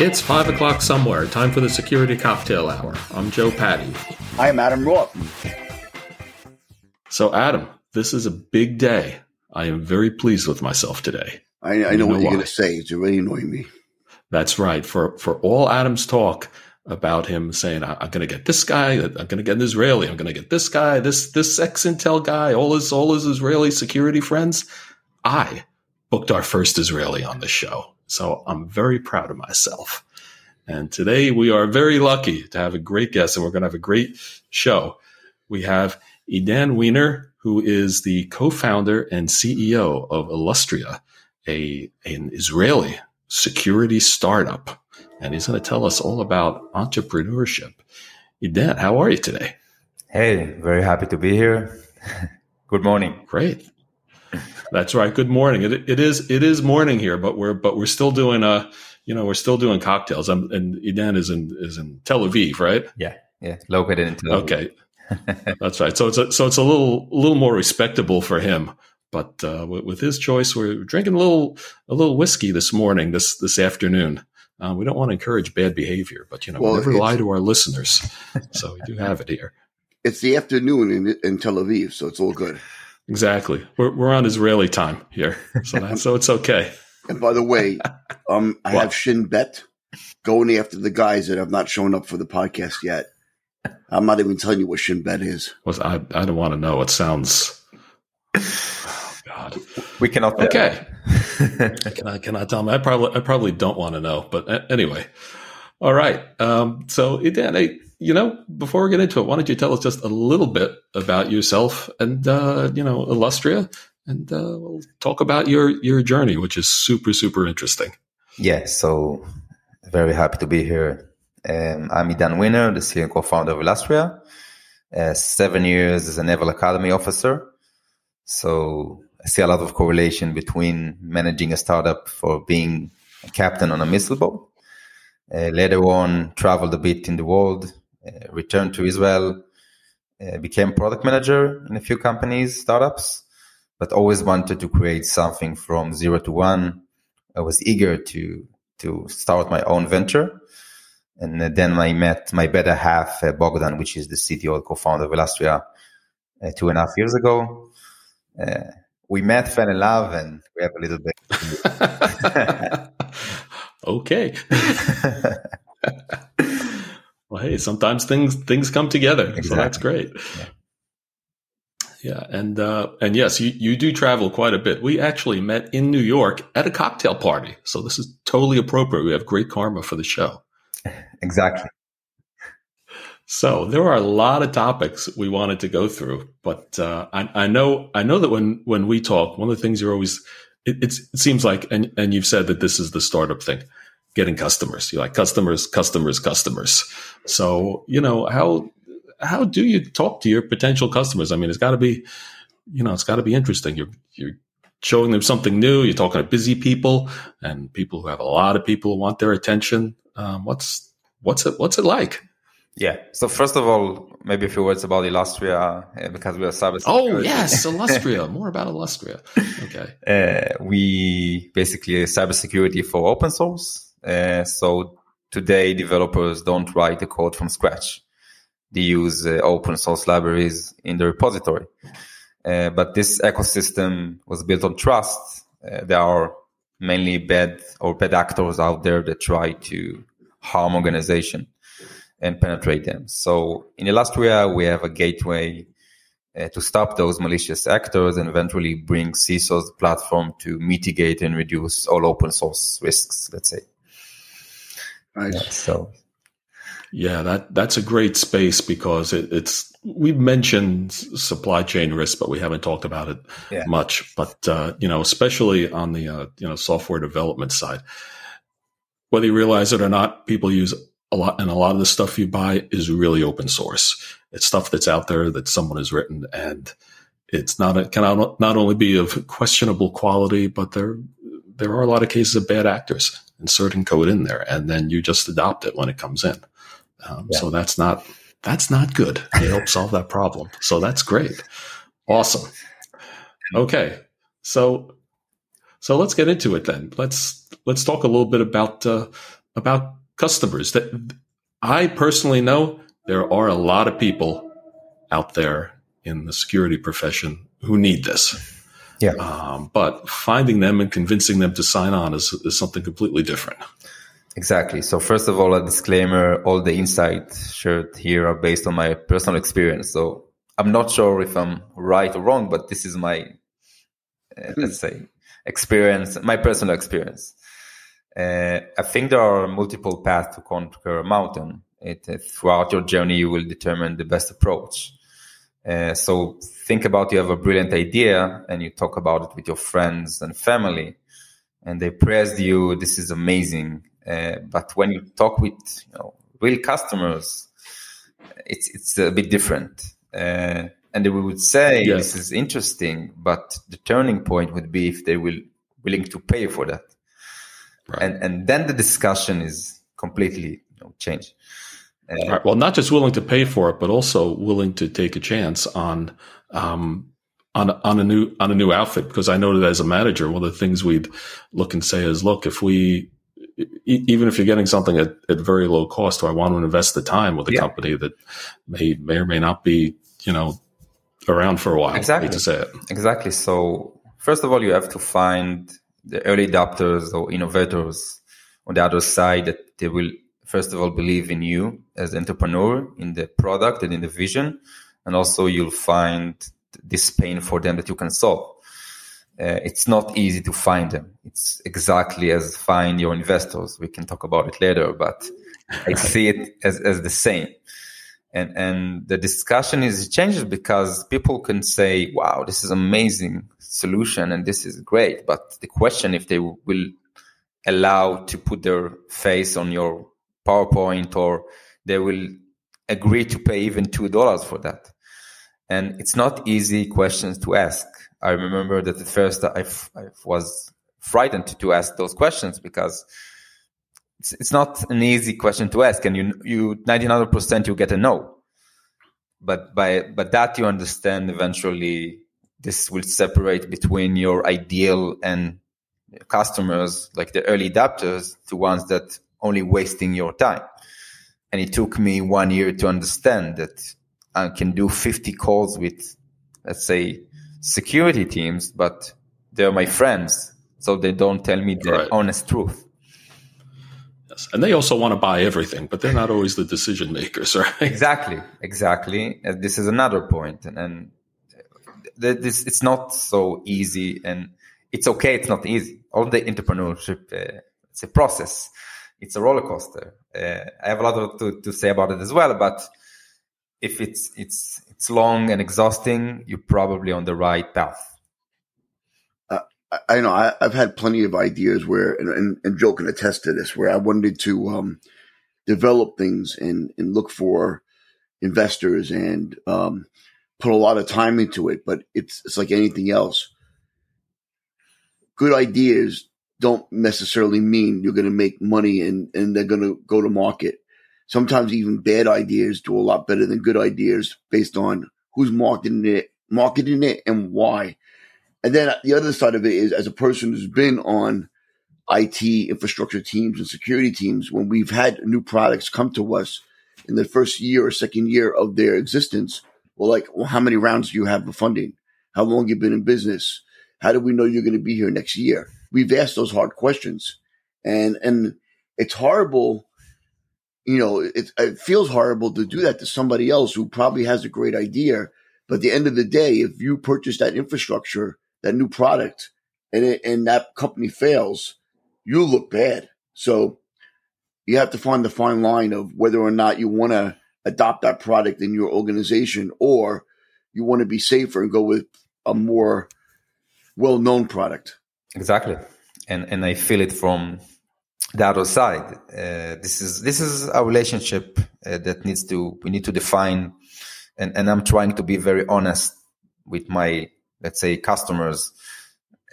It's 5 o'clock somewhere. Time for the Security Cocktail Hour. I'm Joe Patti. I'm Adam Roth. So, Adam, this is a big day. I am very pleased with myself today. I, I know, know, what you're going to say. It's already annoying me. That's right. For for all Adam's talk about him saying, "I'm going to get this guy. Uh, I'm going to get an Israeli. I'm going to get this guy. This this ex Intel guy. All his all his Israeli security friends." I booked our first Israeli on the show, so I'm very proud of myself. And today we are very lucky to have a great guest, and we're going to have a great show. We have Idan Wiener, who is the co-founder and CEO of Illustria, a an Israeli security startup. And he's going to tell us all about entrepreneurship. Idan, how are you today? Hey, very happy to be here. Good morning. Great. That's right. Good morning. It, it is it is morning here, but we're but we're still doing uh you know we're still doing cocktails. I'm, and Idan is in is in Tel Aviv, right? Yeah, yeah, located in Tel Aviv. Okay, that's right. So it's a, so it's a little a little more respectable for him. But uh, with, with, his choice, we're drinking a little a little whiskey this morning, this this afternoon. Uh, we don't want to encourage bad behavior, but you know, well, we never lie to our listeners, so we do have it here. It's the afternoon in, in Tel Aviv, so it's all good. Exactly. We're we're on Israeli time here, so that, so it's okay. And by the way, um, I what? have Shin Bet going after the guys that have not shown up for the podcast yet. I'm not even telling you what Shin Bet is. Was I? I don't want to know. It sounds God. We cannot. Okay. can I can I tell me? I probably I probably don't want to know, but anyway. All right. Um, so, Idan, you know, before we get into it, why don't you tell us just a little bit about yourself and uh, you know Illustria, and uh, we'll talk about your your journey, which is super super interesting. Yeah. So, very happy to be here. Um, I'm Idan Wiener, the CEO and co-founder of Illustria. Uh, seven years as a Naval Academy officer. So I see a lot of correlation between managing a startup for being a captain on a missile boat. Uh, later on, traveled a bit in the world, uh, returned to Israel, uh, became product manager in a few companies, startups, but always wanted to create something from zero to one. I was eager to to start my own venture. And then I met my better half, Bogdan, which is the CTO and co-founder of Illustria, uh, two and a half years ago. Uh, we met, fell in love, and we have a little bit. okay. well, hey, sometimes things things come together, exactly. so that's great. Yeah. Yeah, and uh, and yes, you, you do travel quite a bit. We actually met in New York at a cocktail party, so this is totally appropriate. We have great karma for the show. Exactly. So there are a lot of topics we wanted to go through, but uh, I, I, know I know that when when we talk, one of the things you're always it, it seems like, and and you've said that this is the startup thing, getting customers. You like customers, customers, customers. So you know how how do you talk to your potential customers? I mean, it's got to be, you know, it's got to be interesting. You're you're showing them something new. You're talking to busy people and people who have a lot of people who want their attention. Um, what's what's it what's it like? Yeah. So first of all, maybe a few words about Illustria uh, because we are cyber. Oh yes, Illustria. More about Illustria. Okay. Uh, we basically cybersecurity for open source. Uh, so today, developers don't write the code from scratch. They use uh, open source libraries in the repository. Uh, but this ecosystem was built on trust. Uh, there are mainly bad or bad actors out there that try to harm organization and penetrate them. So in Illustria, we have a gateway uh, to stop those malicious actors and eventually bring CISO's platform to mitigate and reduce all open source risks, let's say. Right. Yeah, so yeah, that that's a great space because it, it's we've mentioned supply chain risk, but we haven't talked about it yeah. much. But uh, you know, especially on the uh, you know software development side, whether you realize it or not, people use a lot, and a lot of the stuff you buy is really open source. It's stuff that's out there that someone has written, and it's not it can not only be of questionable quality, but there there are a lot of cases of bad actors inserting code in there, and then you just adopt it when it comes in. Um, yeah. So that's not that's not good. It help solve that problem. So that's great. Awesome. Okay, so So let's get into it then. Let's let's talk a little bit about uh, about customers. That I personally know there are a lot of people out there in the security profession who need this. Yeah. Um, but finding them and convincing them to sign on is, is something completely different. Exactly. So first of all, a disclaimer: all the insights shared here are based on my personal experience. So I'm not sure if I'm right or wrong, but this is my, uh, let's say, experience, my personal experience. Uh, I think there are multiple paths to conquer a mountain. It, uh, throughout your journey, you will determine the best approach. Uh, so think about you have a brilliant idea and you talk about it with your friends and family, and they praise you. This is amazing. Uh, but when you talk with you know, real customers, it's it's a bit different. Uh, and they would say yes. this is interesting, but the turning point would be if they will willing to pay for that. Right. And and then the discussion is completely you know, changed. Uh, right. Well, not just willing to pay for it, but also willing to take a chance on um, on on a new on a new outfit. Because I know that as a manager, one of the things we'd look and say is, look, if we even if you're getting something at, at very low cost, do I want to invest the time with a yeah. company that may may or may not be, you know, around for a while? Exactly. to say it. Exactly. So first of all, you have to find the early adopters or innovators on the other side that they will first of all believe in you as entrepreneur in the product and in the vision. And also you'll find this pain for them that you can solve. Uh, it's not easy to find them. It's exactly as find your investors. We can talk about it later but i see it as, as the same and and the discussion is changes because people can say wow this is amazing solution and this is great but the question if they will allow to put their face on your PowerPoint or they will agree to pay even two dollars for that. And it's not easy questions to ask. I remember that at first I, was frightened to ask those questions because it's, it's not an easy question to ask, and you you ninety nine percent you get a no. But by but that you understand eventually this will separate between your ideal and customers like the early adapters to ones that only wasting your time. And it took me one year to understand that I can do 50 calls with, let's say, security teams, but they're my friends. So they don't tell me the right. honest truth. And they also want to buy everything, but they're not always the decision makers, right? Exactly. Exactly. And this is another point. And, and this, it's not so easy and it's okay. It's not easy. All the entrepreneurship, uh, it's a process it's a roller coaster. Uh, I have a lot to, to say about it as well, but if it's it's it's long and exhausting, you're probably on the right path. Uh, I know I, have had plenty of ideas where, and, and, and, Joe can attest to this, where I wanted to um, develop things and and look for investors and um, put a lot of time into it. But it's it's like anything else. Good ideas don't necessarily mean you're going to make money and, and they're going to go to market. Sometimes even bad ideas do a lot better than good ideas based on who's marketing it, marketing it and why. And then the other side of it is as a person who's been on IT infrastructure teams and security teams, when we've had new products come to us in the first year or second year of their existence, well, like, well, how many rounds do you have of funding? How long you been in business? How do we know you're going to be here next year? we've asked those hard questions, and and it's horrible. You know, it, it feels horrible to do that to somebody else who probably has a great idea. But at the end of the day, if you purchase that infrastructure, that new product, and it, and that company fails, you look bad. So you have to find the fine line of whether or not you want to adopt that product in your organization or you want to be safer and go with a more well-known product. Exactly, and and I feel it from the other side. Uh, this is this is a relationship uh, that needs to we need to define, and and I'm trying to be very honest with my let's say customers,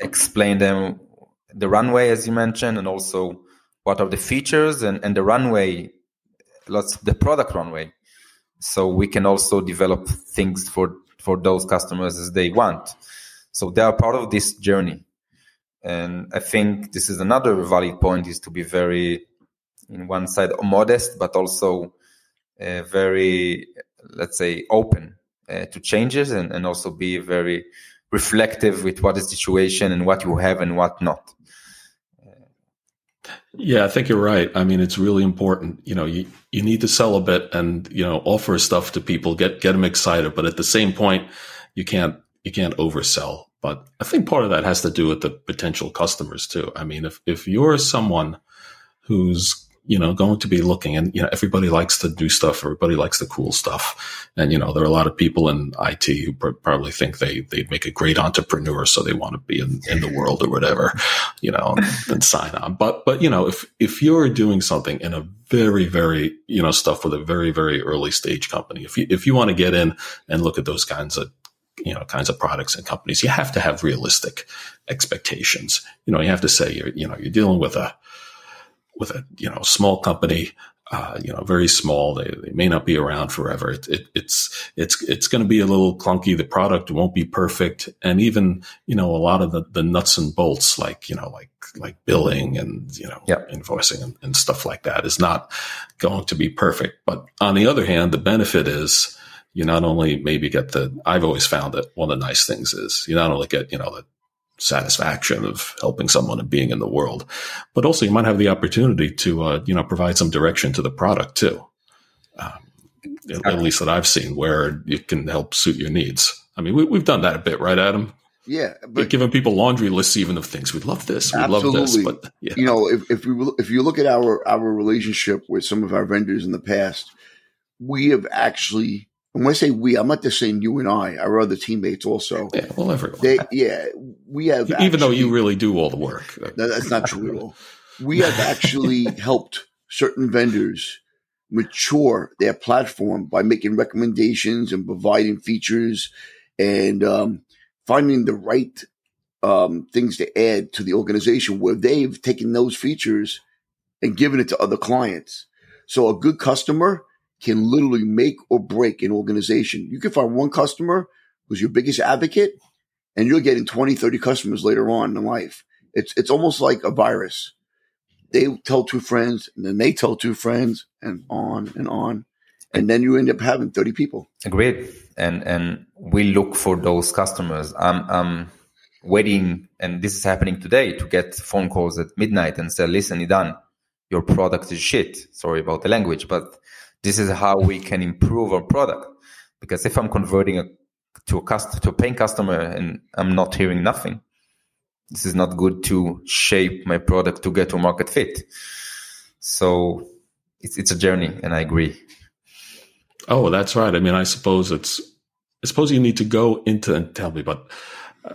explain them the runway as you mentioned, and also what are the features and and the runway, lots the product runway, so we can also develop things for for those customers as they want. So they are part of this journey And I think this is another valid point is to be very, in one side, modest, but also uh, very, let's say, open uh, to changes and, and also be very reflective with what is the situation and what you have and what not. Yeah, I think you're right. I mean, it's really important. You know, you, you need to sell a bit and, you know, offer stuff to people, get, get them excited. But at the same point, you can't, you can't oversell. But I think part of that has to do with the potential customers too. I mean, if, if you're someone who's you know, going to be looking and, you know, everybody likes to do stuff. Everybody likes the cool stuff. And, you know, there are a lot of people in IT who pr- probably think they, they'd make a great entrepreneur. So they want to be in, in the world or whatever, you know, and, and sign on. But, but, you know, if, if you're doing something in a very, very, you know, stuff with a very, very early stage company, if you, if you want to get in and look at those kinds of, you know, kinds of products and companies, you have to have realistic expectations. You know, you have to say you're, you know, you're dealing with a, with a you know small company, uh, you know, very small. They, they may not be around forever. It, it, it's it's it's going to be a little clunky. The product won't be perfect, and even you know a lot of the, the nuts and bolts, like you know, like like billing and you know yep. invoicing and, and stuff like that, is not going to be perfect. But on the other hand, the benefit is you not only maybe get the. I've always found that one of the nice things is you not only get you know the satisfaction of helping someone and being in the world, but also you might have the opportunity to, uh, you know, provide some direction to the product too. Um, at, least that I've seen where you can help suit your needs. I mean, we, have done that a bit, right, Adam? Yeah, but giving people laundry lists even of things. We'd love this. We'd love this. But yeah. you know, if, if we if you look at our our relationship with some of our vendors in the past, we have actually and when I say we, I'm not just saying you and I, our other teammates also. Yeah, well, everyone. They, yeah, we have. Even actually, though you really do all the work. that's not true at all. We have actually helped certain vendors mature their platform by making recommendations and providing features and um, finding the right um, things to add to the organization where they've taken those features and given it to other clients. So a good customer can literally make or break an organization. You can find one customer who's your biggest advocate and you're getting 20, 30 customers later on in life. It's, it's almost like a virus. They tell two friends and then they tell two friends and on and on. And then you end up having 30 people. Agreed. And, and we look for those customers. I'm, I'm waiting and this is happening today to get phone calls at midnight and say, listen, Idan, your product is shit. Sorry about the language, but this is how we can improve our product. Because if I'm converting a, to a cust- to a paying customer and I'm not hearing nothing, this is not good to shape my product to get to market fit. So it's it's a journey, and I agree. Oh, that's right. I mean, I suppose it's. I suppose you need to go into and tell me, but uh,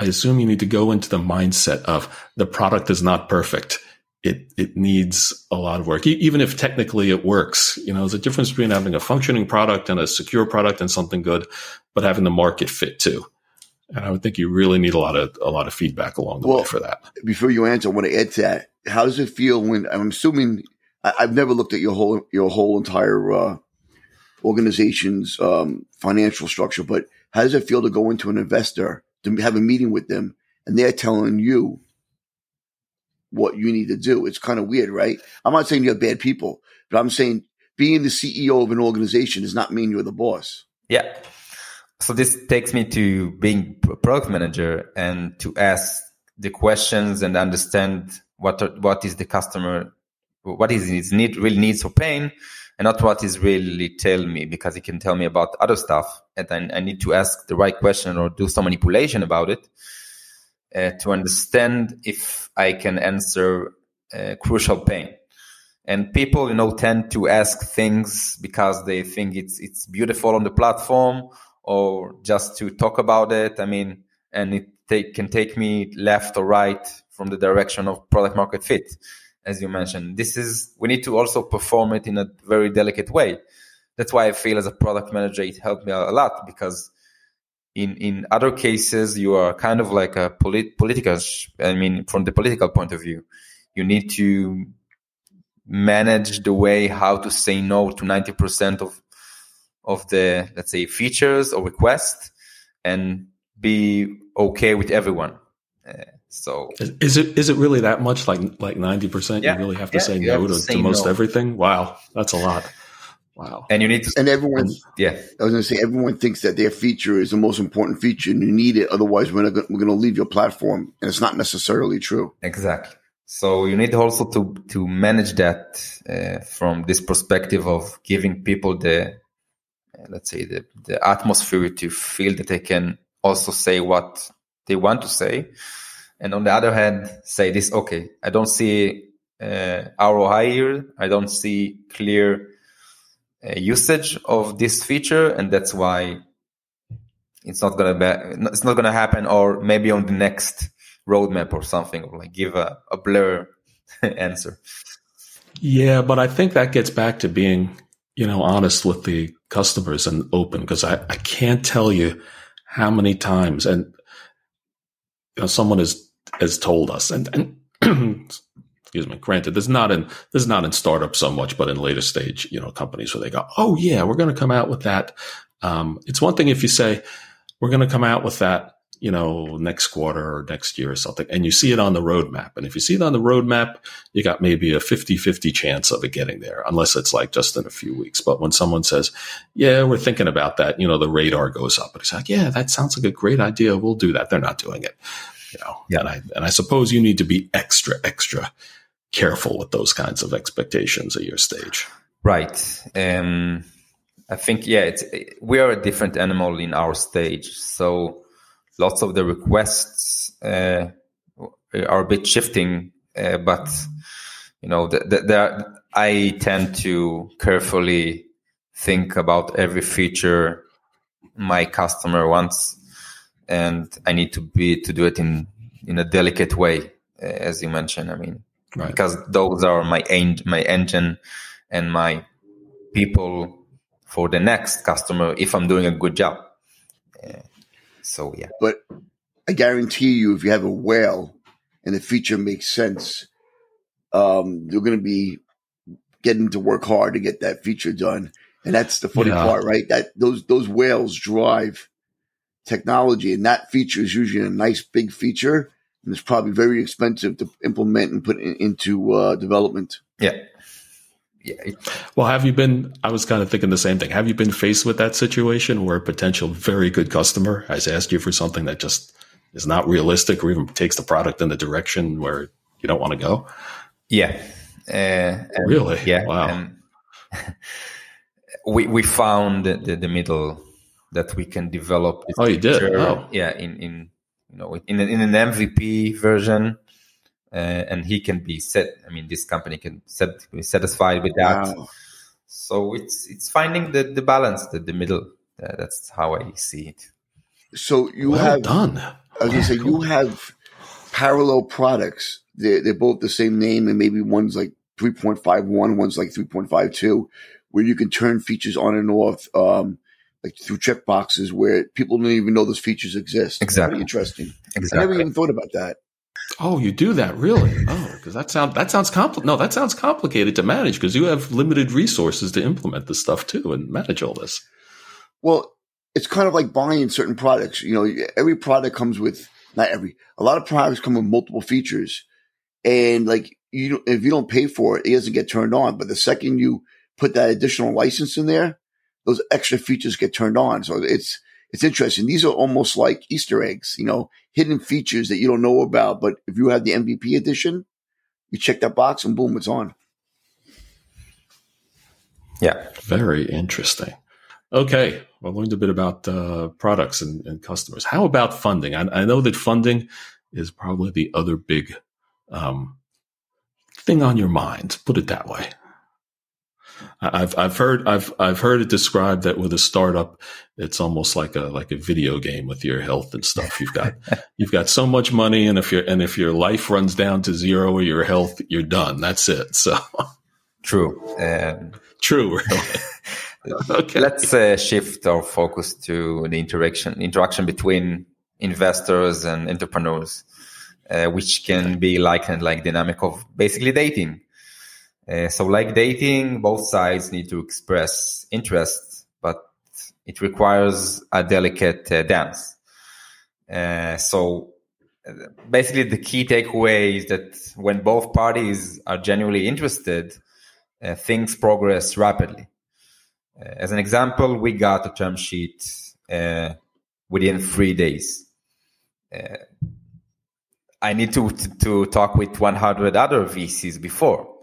I assume you need to go into the mindset of the product is not perfect it it needs a lot of work. even if technically it works, you know, there's a difference between having a functioning product and a secure product and something good, but having the market fit too. And I would think you really need a lot of a lot of feedback along the well, way for that. Before you answer, I want to add to that. How does it feel when I'm assuming I, have never looked at your whole your whole entire uh, organization's um, financial structure, but how does it feel to go into an investor to have a meeting with them and they're telling you what you need to do. It's kind of weird, right? I'm not saying you have bad people, but I'm saying being the CEO of an organization does not mean you're the boss. Yeah. So this takes me to being a product manager and to ask the questions and understand what are, what is the customer, what is his need, real needs or pain, and not what is really tell me because he can tell me about other stuff, and I, I need to ask the right question or do some manipulation about it uh, to understand if I can answer a crucial pain. And people, you know, tend to ask things because they think it's it's beautiful on the platform or just to talk about it. I mean, and it take, can take me left or right from the direction of product market fit, as you mentioned. This is we need to also perform it in a very delicate way. That's why I feel as a product manager, it helped me a lot because in in other cases you are kind of like a polit- political i mean from the political point of view you need to manage the way how to say no to 90% of of the let's say features or requests and be okay with everyone uh, So is, it is it really that much? Like like ninety percent? Yeah. You really have to Yeah, say no to, to say to most no. everything. Wow, that's a lot. Wow. and you need to And everyone, yeah I was going to say, everyone thinks that their feature is the most important feature, and you need it. Otherwise, we're not, we're going to leave your platform, and it's not necessarily true. Exactly. So you need also to to manage that uh, from this perspective of giving people the uh, let's say the the atmosphere to feel that they can also say what they want to say, and on the other hand, say this. Okay, I don't see uh, ROI here. I don't see clear Uh, usage of this feature, and that's why it's not gonna be it's not gonna happen, or maybe on the next roadmap or something, like give a, a blur answer. Yeah, but I think that gets back to being, you know, honest with the customers and open because I, I can't tell you how many times and you know someone has has told us and, and excuse me, granted, this is not in this is not in startups so much, but in later stage, you know, companies where they go, Oh yeah, we're gonna come out with that. Um, it's one thing if you say, We're gonna come out with that you know, next quarter or next year or something, and you see it on the roadmap. And if you see it on the roadmap, you got maybe a 50 50 chance of it getting there, unless it's like just in a few weeks. But when someone says, Yeah, we're thinking about that, you know, the radar goes up. And it's like, Yeah, that sounds like a great idea. We'll do that. They're not doing it. You know, Yeah. and I and I suppose you need to be extra, extra careful with those kinds of expectations at your stage. Right. Um, I think yeah, it's we are a different animal in our stage. So lots of the requests uh, are a bit shifting, uh, but you know, the, the, the, I tend to carefully think about every feature my customer wants, and I need to be to do it in in a delicate way, uh, as you mentioned. I mean, Right. because those are my en- my engine and my people for the next customer if I'm doing a good job. Uh, so yeah, But I guarantee you, if you have a whale and the feature makes sense, um, they're going to be getting to work hard to get that feature done. And that's the funny Yeah. part, right? That those those whales drive technology, and that feature is usually a nice big feature, and it's probably very expensive to implement and put in, into uh, development. yeah, yeah. Well, have you been? I was kind of thinking the same thing. Have you been faced with that situation where a potential very good customer has asked you for something that just is not realistic or even takes the product in the direction where you don't want to go? yeah. Uh, Really? Yeah. Wow. And we we found the, the, the middle that we can develop. Oh, you did? Oh. Yeah. In in you know in an, in an MVP version. Uh, and he can be set. I mean, this company can set, be satisfied with that. Wow. So it's it's finding the the balance, the, the middle. Uh, that's how I see it. So you well have done. I was going to say you have parallel products. They're, they're both the same name, and maybe one's like 3.51, one's like 3.52, where you can turn features on and off, um, like through checkboxes where people don't even know those features exist. Exactly. Very interesting. I never even thought about that. Oh, you do that really? Oh, because that sounds that sounds compli- No, that sounds complicated to manage because you have limited resources to implement this stuff too and manage all this. Well, it's kind of like buying certain products. You know, every product comes with not every. A lot of products come with multiple features, and like you, if you don't pay for it, it doesn't get turned on. But the second you put that additional license in there, those extra features get turned on. So it's it's interesting. These are almost like Easter eggs. You know, hidden features that you don't know about. But if you have the MVP edition, you check that box and boom, it's on. Yeah. Very interesting. Okay, I learned a bit about uh, products and, and customers. How about funding? I, I know that funding is probably the other big um, thing on your mind. Put it that way. I've I've heard I've I've heard it described that with a startup, it's almost like a like a video game with your health and stuff. You've got you've got so much money, and if your and if your life runs down to zero or your health, you're done. That's it. So True. Um, true, really. okay. let's uh, shift our focus to the interaction interaction between investors and entrepreneurs, uh, which can be likened like dynamic of basically dating. Uh, so, like dating, both sides need to express interest, but it requires a delicate uh, dance. Uh, so, basically the key takeaway is that when both parties are genuinely interested, uh, things progress rapidly. Uh, as an example, we got a term sheet uh, within three days. Uh, I need to, to, to talk with 100 other VCs before,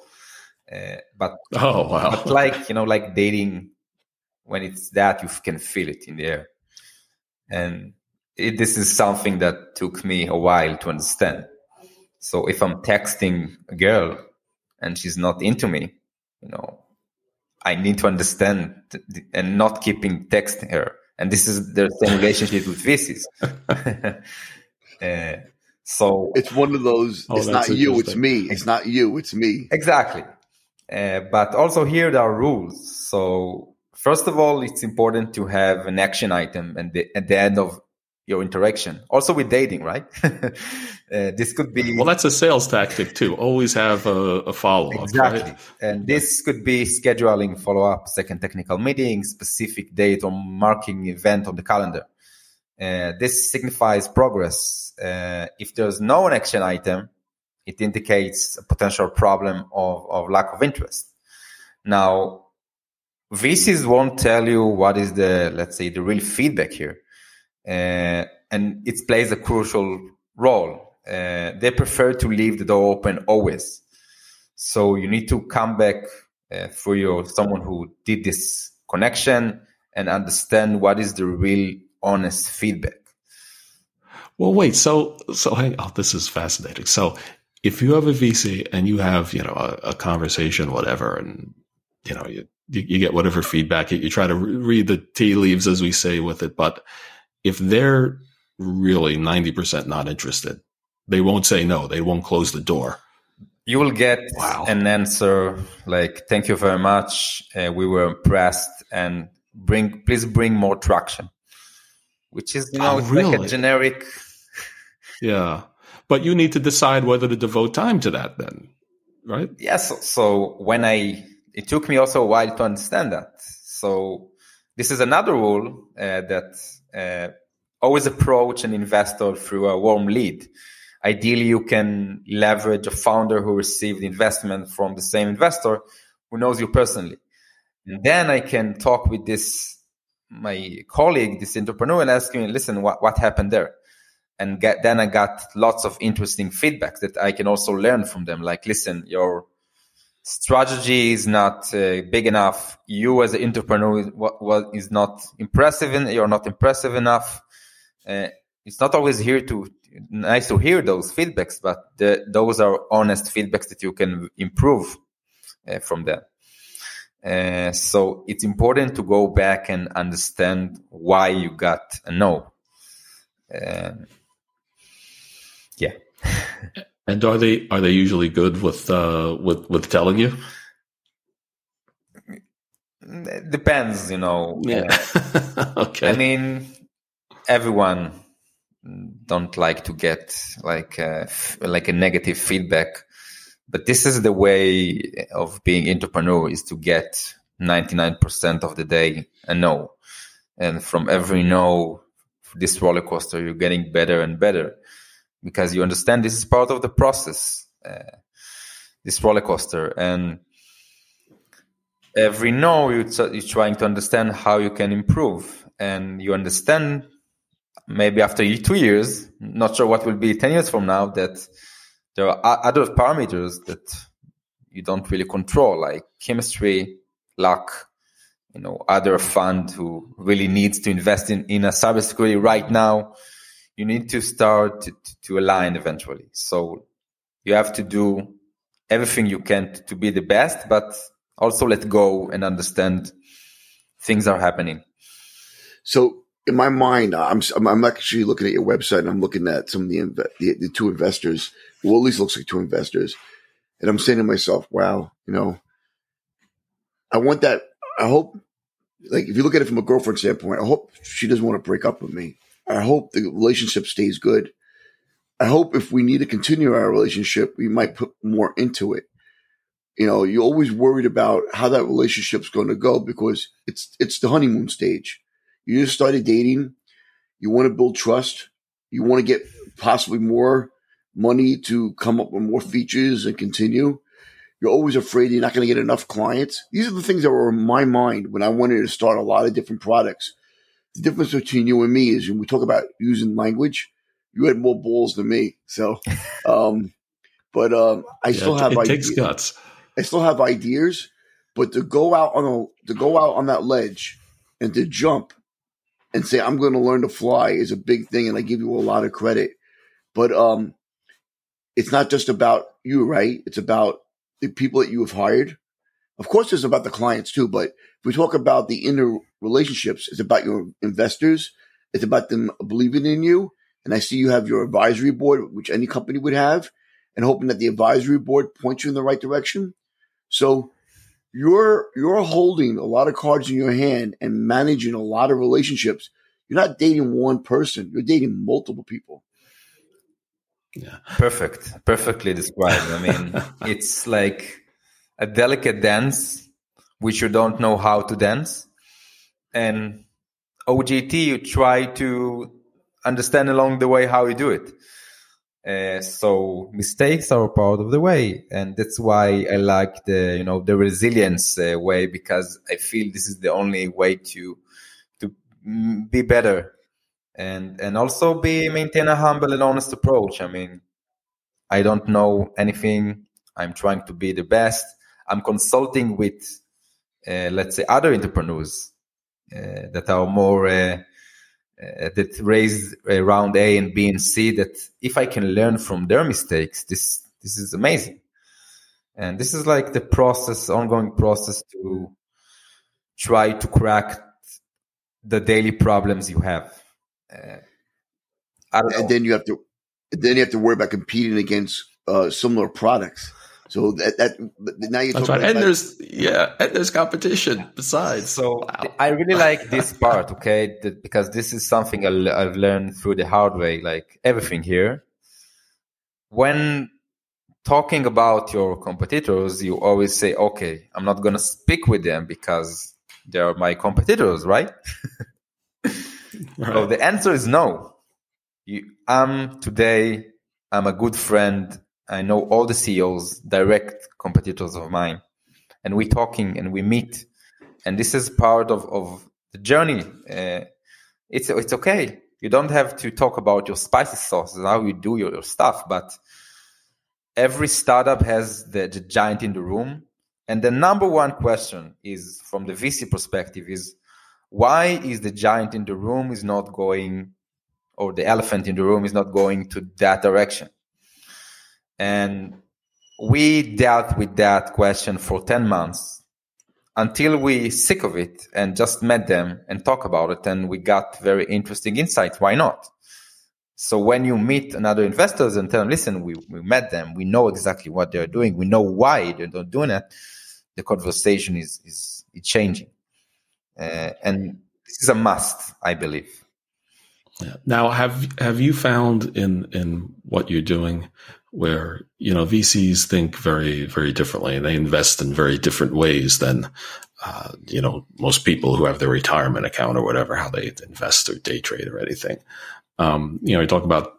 uh, but oh wow, but like you know, like dating, when it's that you can feel it in the air, and it, this is something that took me a while to understand. So if I'm texting a girl and she's not into me, you know, I need to understand and not keeping texting her. And this is the same relationship with VCs. uh, so it's one of those. Oh, it's not you, it's me. It's not you, it's me. Exactly. Uh, but also here there are rules. So first of all, it's important to have an action item and at the end of your interaction. Also with dating, right? uh, this could be well. That's a sales tactic too. Always have a, a follow up. Exactly, right? and this could be scheduling follow up, second technical meeting, specific date or marking event on the calendar. Uh, this signifies progress. Uh, if there's no action item, it indicates a potential problem of, of lack of interest. Now, VCs won't tell you what is the, let's say, the real feedback here uh, and it plays a crucial role. Uh, they prefer to leave the door open always. So you need to come back uh, for your someone who did this connection and understand what is the real honest feedback. Well, wait. So, so hang. Oh, this is fascinating. So, if you have a VC and you have, you know, a, a conversation, whatever, and you know, you, you, get whatever feedback, you, you try to re- read the tea leaves, as we say, with it, but if they're really 90% not interested, they won't say no. They won't close the door. You will get wow. an answer like, thank you very much. Uh, we were impressed and bring, please bring more traction, which is, you know, oh, really? like a generic. yeah. But you need to decide whether to devote time to that then, right? Yes. So when I, it took me also a while to understand that. So this is another rule uh, that uh, always approach an investor through a warm lead. Ideally, you can leverage a founder who received investment from the same investor who knows you personally. And then I can talk with this, my colleague, this entrepreneur and ask him, listen, what, what happened there? And get, then I got lots of interesting feedback that I can also learn from them. Like, listen, your strategy is not uh, big enough. You as an entrepreneur what, what is not impressive and you're not impressive enough. Uh, it's not always here to nice to hear those feedbacks, but the, those are honest feedbacks that you can improve uh, from them. Uh, so it's important to go back and understand why you got a no. Uh, yeah. And are they are they usually good with uh, with with telling you? It depends, you know. Yeah. okay. I mean, everyone don't like to get like a, uh, like a negative feedback, but this is the way of being entrepreneur is to get 99% of the day a no. And from every no, this roller coaster, you're getting better and better because you understand this is part of the process, uh, this roller coaster. And every no, you're, you're trying to understand how you can improve. And you understand maybe after two years, not sure what will be 10 years from now, that there are other parameters that you don't really control, like chemistry, luck, you know, other fund who really needs to invest in, in a cybersecurity right now you need to start to, to align eventually. So you have to do everything you can to, be the best, but also let go and understand things are happening. So in my mind, I'm I'm actually looking at your website and I'm looking at some of the the, the two investors. Well, at least looks like two investors, and I'm saying to myself, "Wow, you know, I want that. I hope, like, if you look at it from a girlfriend standpoint, I hope she doesn't want to break up with me. I hope the relationship stays good. I hope if we need to continue our relationship, we might put more into it. You know, you're always worried about how that relationship's going to go because it's it's the honeymoon stage. You just started dating. You want to build trust. You want to get possibly more money to come up with more features and continue. You're always afraid you're not going to get enough clients. These are the things that were in my mind when I wanted to start a lot of different products. The difference between you and me is when we talk about using language, you had more balls than me. So, um, but um, I yeah, still have it ideas. takes guts. I still have ideas, but to go out on a to go out on that ledge and to jump and say I'm going to learn to fly is a big thing, and I give you a lot of credit. But um, it's not just about you, right? It's about the people that you have hired. Of course, it's about the clients too, but if we talk about the inner relationships, it's about your investors. It's about them believing in you. And I see you have your advisory board, which any company would have, and hoping that the advisory board points you in the right direction. So you're you're holding a lot of cards in your hand and managing a lot of relationships. You're not dating one person, you're dating multiple people. Yeah. Perfect. Perfectly described. I mean, it's like a delicate dance which you don't know how to dance. And OJT, you try to understand along the way how you do it. Uh, so mistakes are part of the way, and that's why I like the you know the resilience uh, way because I feel this is the only way to to be better, and and also be maintain a humble and honest approach. I mean, I don't know anything. I'm trying to be the best. I'm consulting with, let's say, other entrepreneurs uh, that are more uh, uh, that raise round A and B and C that if I can learn from their mistakes, this this is amazing. And this is like the process, ongoing process to try to crack the daily problems you have. Uh, and then you have to then you have to worry about competing against uh, similar products. So that, that now you're That's right. And there's yeah, and there's competition besides. So wow. I really like this part, okay, that, because this is something I've learned through the hard way. Like everything here, when talking about your competitors, you always say, "Okay, I'm not gonna speak with them because they are my competitors," right? right. So the answer is no. You, I'm today. I'm a good friend I know all the CEOs, direct competitors of mine, and we're talking and we meet, and this is part of, of the journey. Uh, it's it's okay. You don't have to talk about your spicy sauce and how you do your, your stuff, but every startup has the, the giant in the room. And the number one question is from the VC perspective is why is the giant in the room is not going or the elephant in the room is not going to that direction? And we dealt with that question for 10 months until we sick of it and just met them and talk about it. And we got very interesting insights. Why not? So when you meet another investors and tell them, listen, we, we met them, we know exactly what they're doing, we know why they're not doing it, the conversation is, is, is changing. Uh, and this is a must, I believe. Yeah. Now, have have you found in in what you're doing where you know VCs think very very differently and they invest in very different ways than uh, you know most people who have their retirement account or whatever how they invest or day trade or anything. Um, you know, you talk about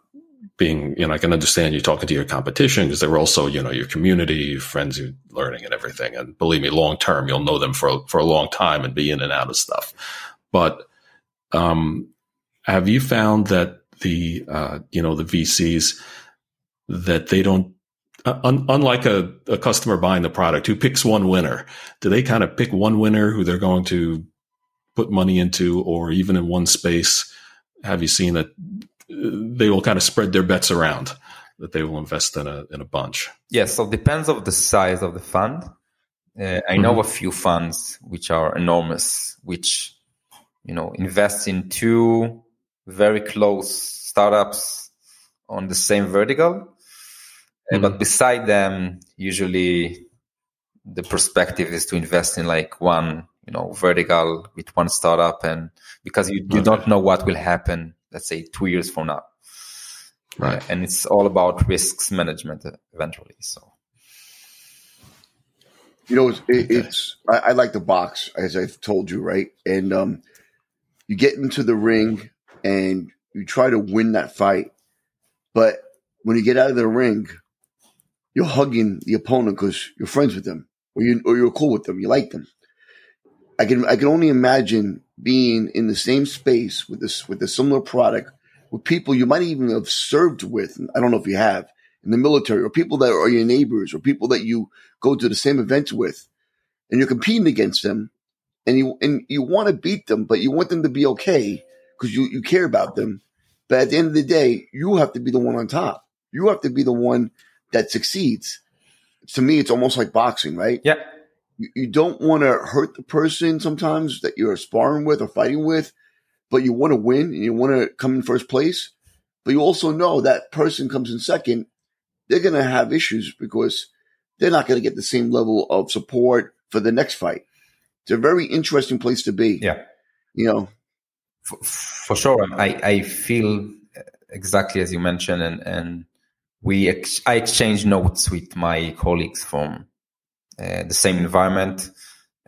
being you know I can understand you talking to your competition because they're also you know your community, your friends, you're learning and everything. And believe me, long term you'll know them for for a long time and be in and out of stuff. But um, have you found that the uh, you know the VCs that they don't uh, un, unlike a, a customer buying the product who picks one winner do they kind of pick one winner who they're going to put money into or even in one space? Have you seen that uh, they will kind of spread their bets around that they will invest in a in a bunch? Yes so it depends of the size of the fund. Uh, i know mm-hmm. a few funds which are enormous which you know invest in two very close startups on the same vertical mm-hmm. but beside them, usually the perspective is to invest in like one, you know, vertical with one startup, and because you, you okay. don't know what will happen, let's say two years from now, right? Uh, and it's all about risks management eventually. So. You know, it's, it, it's I, I, like the box as I've told you, right? And um, you get into the ring and you try to win that fight, But when you get out of the ring, you're hugging the opponent because you're friends with them or you or you're cool with them, you like them. I can I can only imagine being in the same space with this with a similar product with people you might even have served with. I don't know if you have in the military or people that are your neighbors or people that you go to the same events with, and you're competing against them, and you and you want to beat them, but you want them to be okay because you you care about them. But at the end of the day, you have to be the one on top. You have to be the one that succeeds. To me, it's almost like boxing, right? Yeah. You, you don't want to hurt the person sometimes that you're sparring with or fighting with, but you want to win and you want to come in first place. But you also know that person comes in second, they're going to have issues because they're not going to get the same level of support for the next fight. It's a very interesting place to be. Yeah. You know, for, sure. I, I feel exactly as you mentioned, and, and we ex- I exchange notes with my colleagues from uh, the same environment.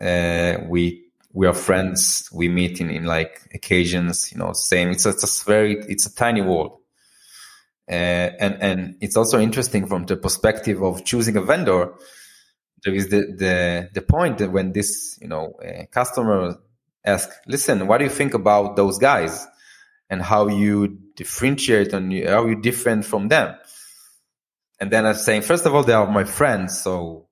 Uh, we we are friends. We meet in, in like occasions, you know, same. It's a, it's a very it's a tiny world, uh, and and it's also interesting from the perspective of choosing a vendor. There is the the the point that when this you know customer ask, listen, what do you think about those guys, and how you differentiate and how you different from them? And then I'm saying, first of all, they are my friends, so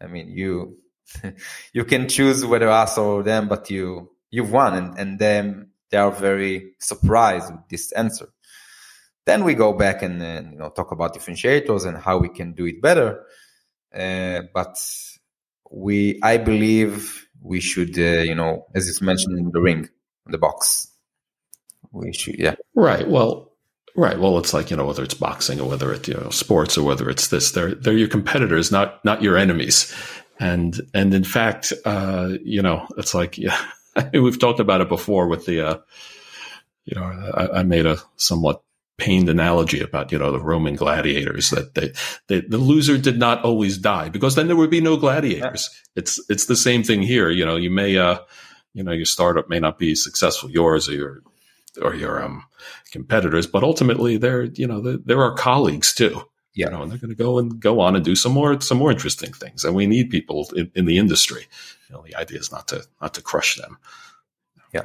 I mean, you you can choose whether us or them, but you you've won, and and then they are very surprised with this answer. Then we go back and, and you know talk about differentiators and how we can do it better. Uh, but we, I believe, we should, uh, you know, as it's mentioned in the ring, in the box, we should, yeah, right. Well, Right. Well, it's like you know whether it's boxing or whether it's you know sports or whether it's this. They're they're your competitors, not not your enemies. And and in fact, uh, you know, it's like yeah, we've talked about it before with the, uh, you know, I, I made a somewhat pained analogy about you know the Roman gladiators that they, they, the loser did not always die because then there would be no gladiators. It's it's the same thing here. You know, you may uh, you know your startup may not be successful, yours or your or your um, competitors, but ultimately they're you know they're, they're our colleagues too. Yeah. You know, and they're going to go and go on and do some more some more interesting things, and we need people in, in the industry. You know, the idea is not to not to crush them. Yeah.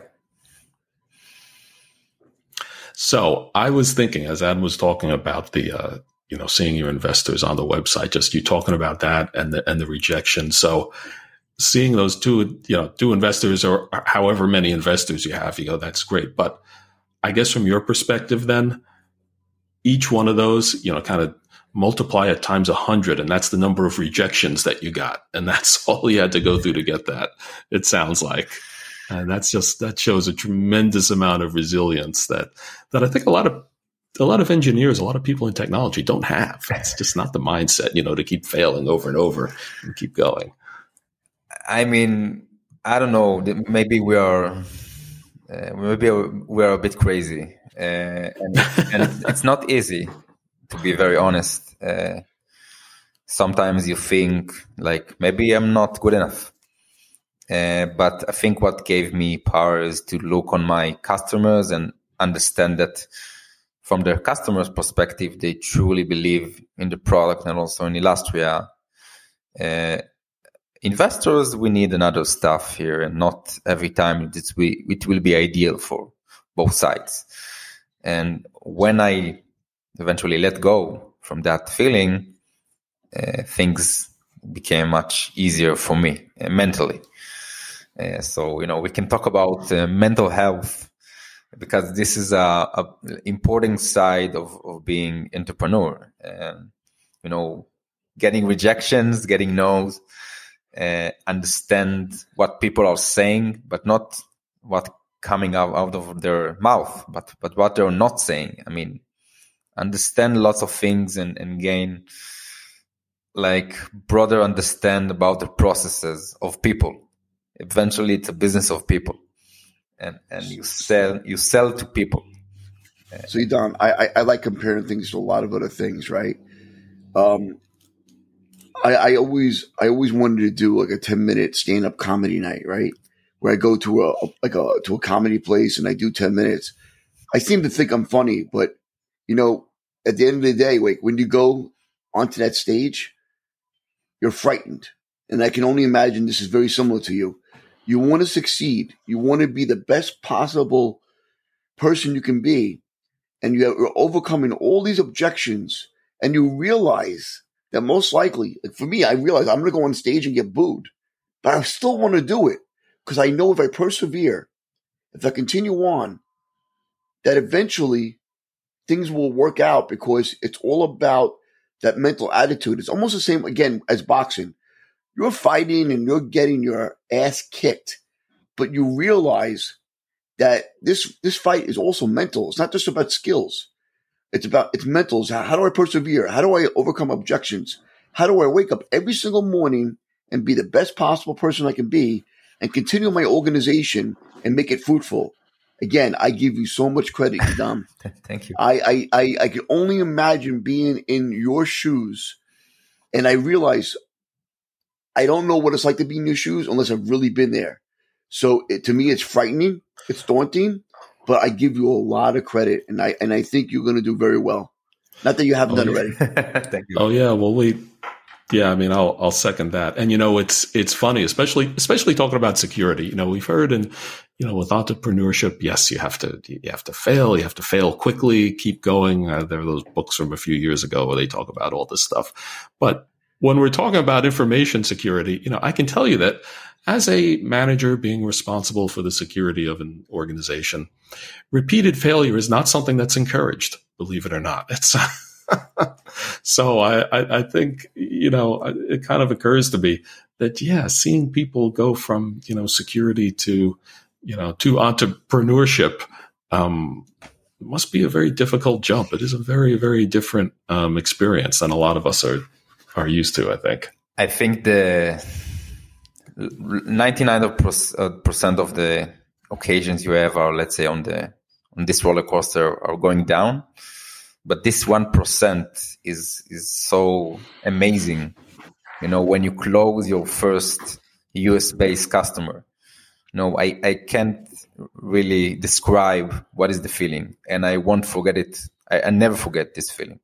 So I was thinking, as Adam was talking about the, uh, you know, seeing your investors on the website, just you talking about that and the and the rejection. So seeing those two, you know, two investors or however many investors you have, you go, that's great. But I guess from your perspective, then each one of those, you know, kind of multiply it times a hundred, and that's the number of rejections that you got, and that's all you had to go through to get that. It sounds like, and that's just that shows a tremendous amount of resilience that that I think a lot of a lot of engineers, a lot of people in technology don't have. It's just not the mindset, you know, to keep failing over and over and keep going. I mean, I don't know. Maybe we are, uh, maybe we are a bit crazy, uh, and, and, it's not easy to be very honest. Uh, sometimes you think like maybe I'm not good enough. Uh, but I think what gave me power is to look on my customers and understand that from their customers' perspective, they truly believe in the product and also in Illustria. Uh, investors, we need another stuff here, and not every time it, we, it will be ideal for both sides. And when I eventually let go from that feeling, uh, things became much easier for me uh, mentally. Uh, so you know we can talk about uh, mental health because this is a, a important side of, of being entrepreneur. And you know, getting rejections, getting no's, uh, understand what people are saying, but not what coming out, out of their mouth, but but what they're not saying. I mean, understand lots of things and, and gain like broader understand about the processes of people. Eventually, it's a business of people, and and you sell you sell to people. So, Don, I, I, I like comparing things to a lot of other things, right? Um, I, I always I always wanted to do like a ten minute stand up comedy night, right? Where I go to a like a to a comedy place and I do ten minutes. I seem to think I'm funny, but you know, at the end of the day, like when you go onto that stage, you're frightened. And I can only imagine this is very similar to you. You want to succeed. You want to be the best possible person you can be. And you're overcoming all these objections and you realize that most likely, like for me, I realize I'm going to go on stage and get booed, but I still want to do it because I know if I persevere, if I continue on, that eventually things will work out because it's all about that mental attitude. It's almost the same again as boxing. You're fighting and you're getting your ass kicked, but you realize that this this fight is also mental. It's not just about skills. It's about it's mental. How, how do I persevere? How do I overcome objections? How do I wake up every single morning and be the best possible person I can be and continue my organization and make it fruitful? Again, I give you so much credit, Dom. Thank you. I, I, I, I can only imagine being in your shoes. And I realize I don't know what it's like to be in your shoes unless I've really been there. So it, to me, it's frightening. It's daunting, but I give you a lot of credit and I, and I think you're going to do very well. Not that you haven't Oh, done yeah. it already. Thank you. Oh yeah, well we yeah, I mean I'll I'll second that. And you know, it's it's funny, especially especially talking about security. You know, we've heard and you know, with entrepreneurship, yes, you have to you have to fail, you have to fail quickly, keep going. Uh, there are those books from a few years ago where they talk about all this stuff. But when we're talking about information security, you know, I can tell you that as a manager being responsible for the security of an organization, repeated failure is not something that's encouraged, believe it or not. It's so I, I, I think, you know, it kind of occurs to me that, yeah, seeing people go from, you know, security to, you know, to entrepreneurship, um, must be a very difficult jump. It is a very, very different, um, experience than a lot of us are, are used to, I think. I think the 99% uh, of the occasions you have are, let's say, on the on this roller coaster are going down, but this one percent is is so amazing. You know, when you close your first US based customer, no, I I can't really describe what is the feeling, and I won't forget it. I, I never forget this feeling.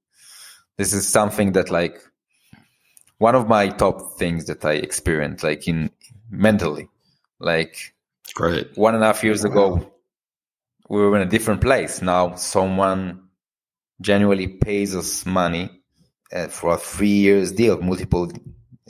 This is something that like one of my top things that I experienced, like in mentally, like Great. one and a half years ago, we were in a different place. Now someone genuinely pays us money uh, for a three years deal, multiple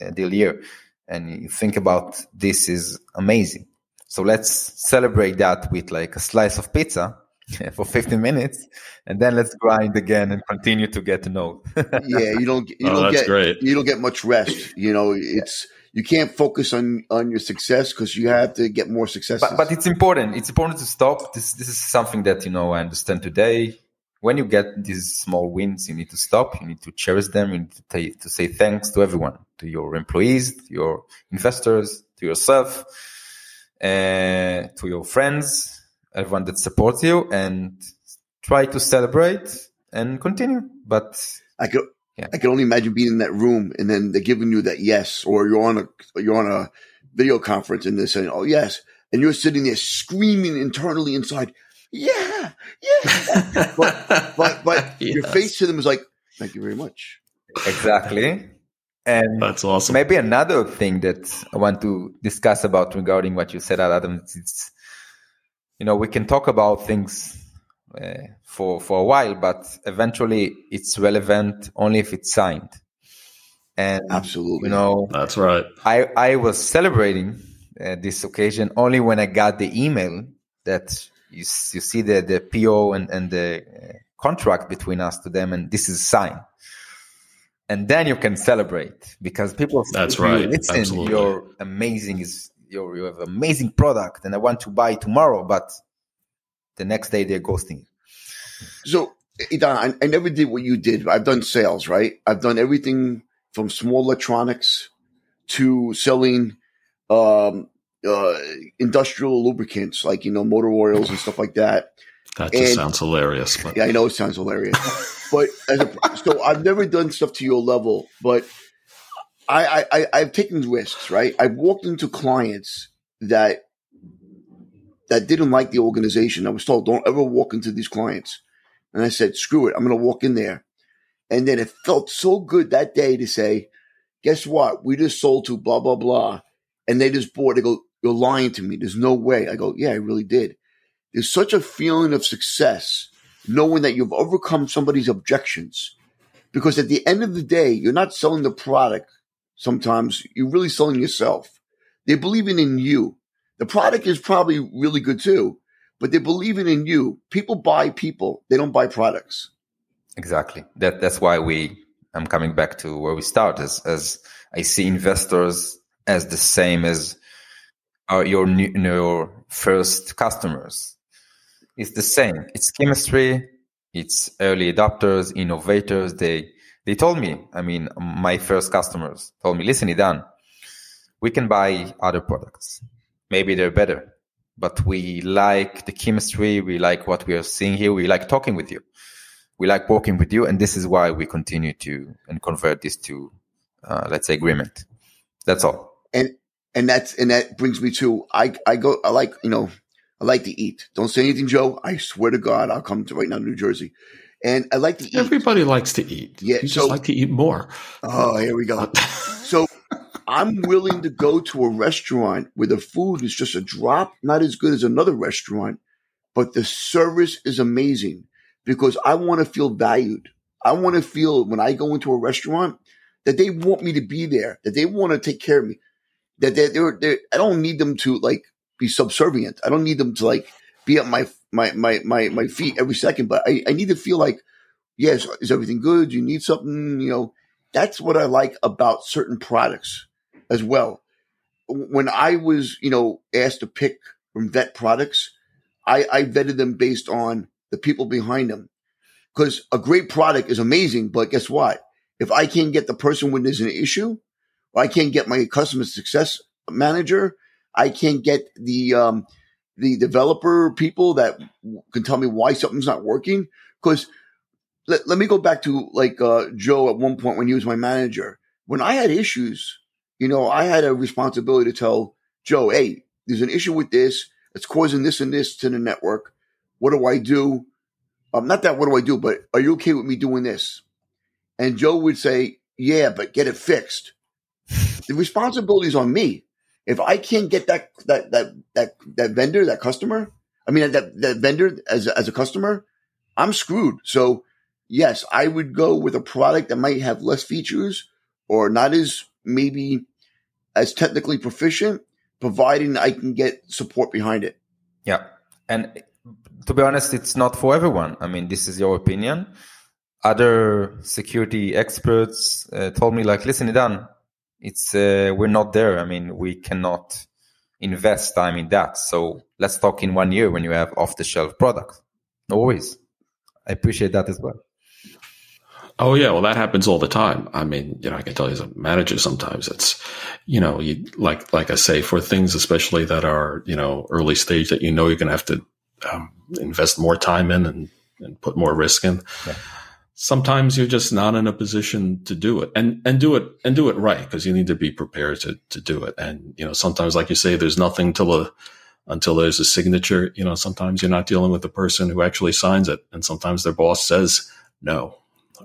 uh, deal year. And you think about this is amazing. So let's celebrate that with like a slice of pizza for 15 minutes and then let's grind again and continue to get to know. yeah, you don't, you Oh, don't that's get, great. you don't get much rest. You know, it's, you can't focus on, on your success because you have to get more success but, but it's important. It's important to stop. This this is something that you know I understand today. When you get these small wins, you need to stop. You need to cherish them. You need to, ta- to say thanks to everyone, to your employees, to your investors, to yourself, uh, to your friends, everyone that supports you, and try to celebrate and continue. But I could, Yeah. I can only imagine being in that room and then they're giving you that yes, or you're on a, you're on a video conference and they're saying, oh yes. And you're sitting there screaming internally inside, yeah, yeah. but, but, but your face to them is like, thank you very much. exactly. And That's awesome. Maybe another thing that I want to discuss about regarding what you said, Adam, it's, it's you know we can talk about things uh, for for a while, but eventually it's relevant only if it's signed. And Absolutely. you know, That's right. I I was celebrating uh, this occasion only when I got the email that you you see the the PO and and the uh, contract between us to them, and this is signed. And then you can celebrate because people say That's to you, right. Listen, Absolutely. you're amazing. Is you're, you have amazing product, and I want to buy tomorrow, but the next day they're ghosting. So, Idan, I, I never did what you did. I've done sales, right? I've done everything from small electronics to selling um, uh, industrial lubricants, like you know motor oils and stuff like that. That just And- sounds hilarious. But Yeah, I know it sounds hilarious, but as a, so I've never done stuff to your level, but I, I, I've taken risks, right? I've walked into clients that that didn't like the organization. I was told, don't ever walk into these clients, and I said, screw it, I'm going to walk in there, And then it felt so good that day to say, guess what? We just sold to blah, blah, blah. And they just bought, they go, you're lying to me. There's no way. I go, yeah, I really did. There's such a feeling of success knowing that you've overcome somebody's objections. Because at the end of the day, you're not selling the product. Sometimes you're really selling yourself. They're believing in you. The product is probably really good too, but they're believing in you. People buy people. They don't buy products. Exactly. That that's why we. I'm coming back to where we start. As as I see investors as the same as our, your new, your first customers. It's the same. It's chemistry. It's early adopters, innovators. They they told me. I mean, my first customers told me, "Listen, Idan, we can buy other products. Maybe they're better, but we like the chemistry. We like what we are seeing here. We like talking with you." we like working with you, and this is why we continue to and convert this to, uh, let's say, agreement. That's all. And and that's and that brings me to I I go I like you know I like to eat. Don't say anything, Joe. I swear to God, I'll come to right now, to New Jersey, and I like to eat. Everybody likes to eat. Yeah, you so- just like to eat more. Oh, here we go. so I'm willing to go to a restaurant where the food is just a drop, not as good as another restaurant, but the service is amazing because I want to feel valued. I want to feel when I go into a restaurant that they want me to be there, that they want to take care of me, that they're, they're, they're I don't need them to like be subservient. I don't need them to like be at my, my, my, my, my feet every second, but I, I need to feel like, yes, is everything good? You need something, you know, that's what I like about certain products as well. When I was, you know, asked to pick from vet products, I, I vetted them based on the people behind them. Because a great product is amazing, but guess what? If I can't get the person when there's an issue, I can't get my customer success manager, I can't get the um, the developer people that can tell me why something's not working. Because let, let me go back to like uh, Joe at one point when he was my manager. When I had issues, you know, I had a responsibility to tell Joe, hey, there's an issue with this. It's causing this and this to the network. What do I do? Um, not that what do I do, but are you okay with me doing this? And Joe would say, yeah, but get it fixed. the responsibility is on me. If I can't get that, that, that, that, that vendor, that customer, I mean, that, that vendor as, as a customer, I'm screwed. So yes, I would go with a product that might have less features or not as maybe as technically proficient, providing I can get support behind it. Yeah. And to be honest, it's not for everyone. I mean, this is your opinion. Other security experts uh, told me, like, listen, Idan, it's uh, we're not there. I mean, we cannot invest time in that. So let's talk in one year when you have off the shelf product. No worries. I appreciate that as well. Oh yeah, well that happens all the time. I mean, you know, I can tell you as a manager sometimes it's, you know, you like like I say for things especially that are you know early stage that you know you're going to have to um, invest more time in and and put more risk in. Yeah. Sometimes you're just not in a position to do it and and do it and do it right because you need to be prepared to to do it. And you know, sometimes like you say, there's nothing till the until there's a signature. You know, sometimes you're not dealing with the person who actually signs it, and sometimes their boss says no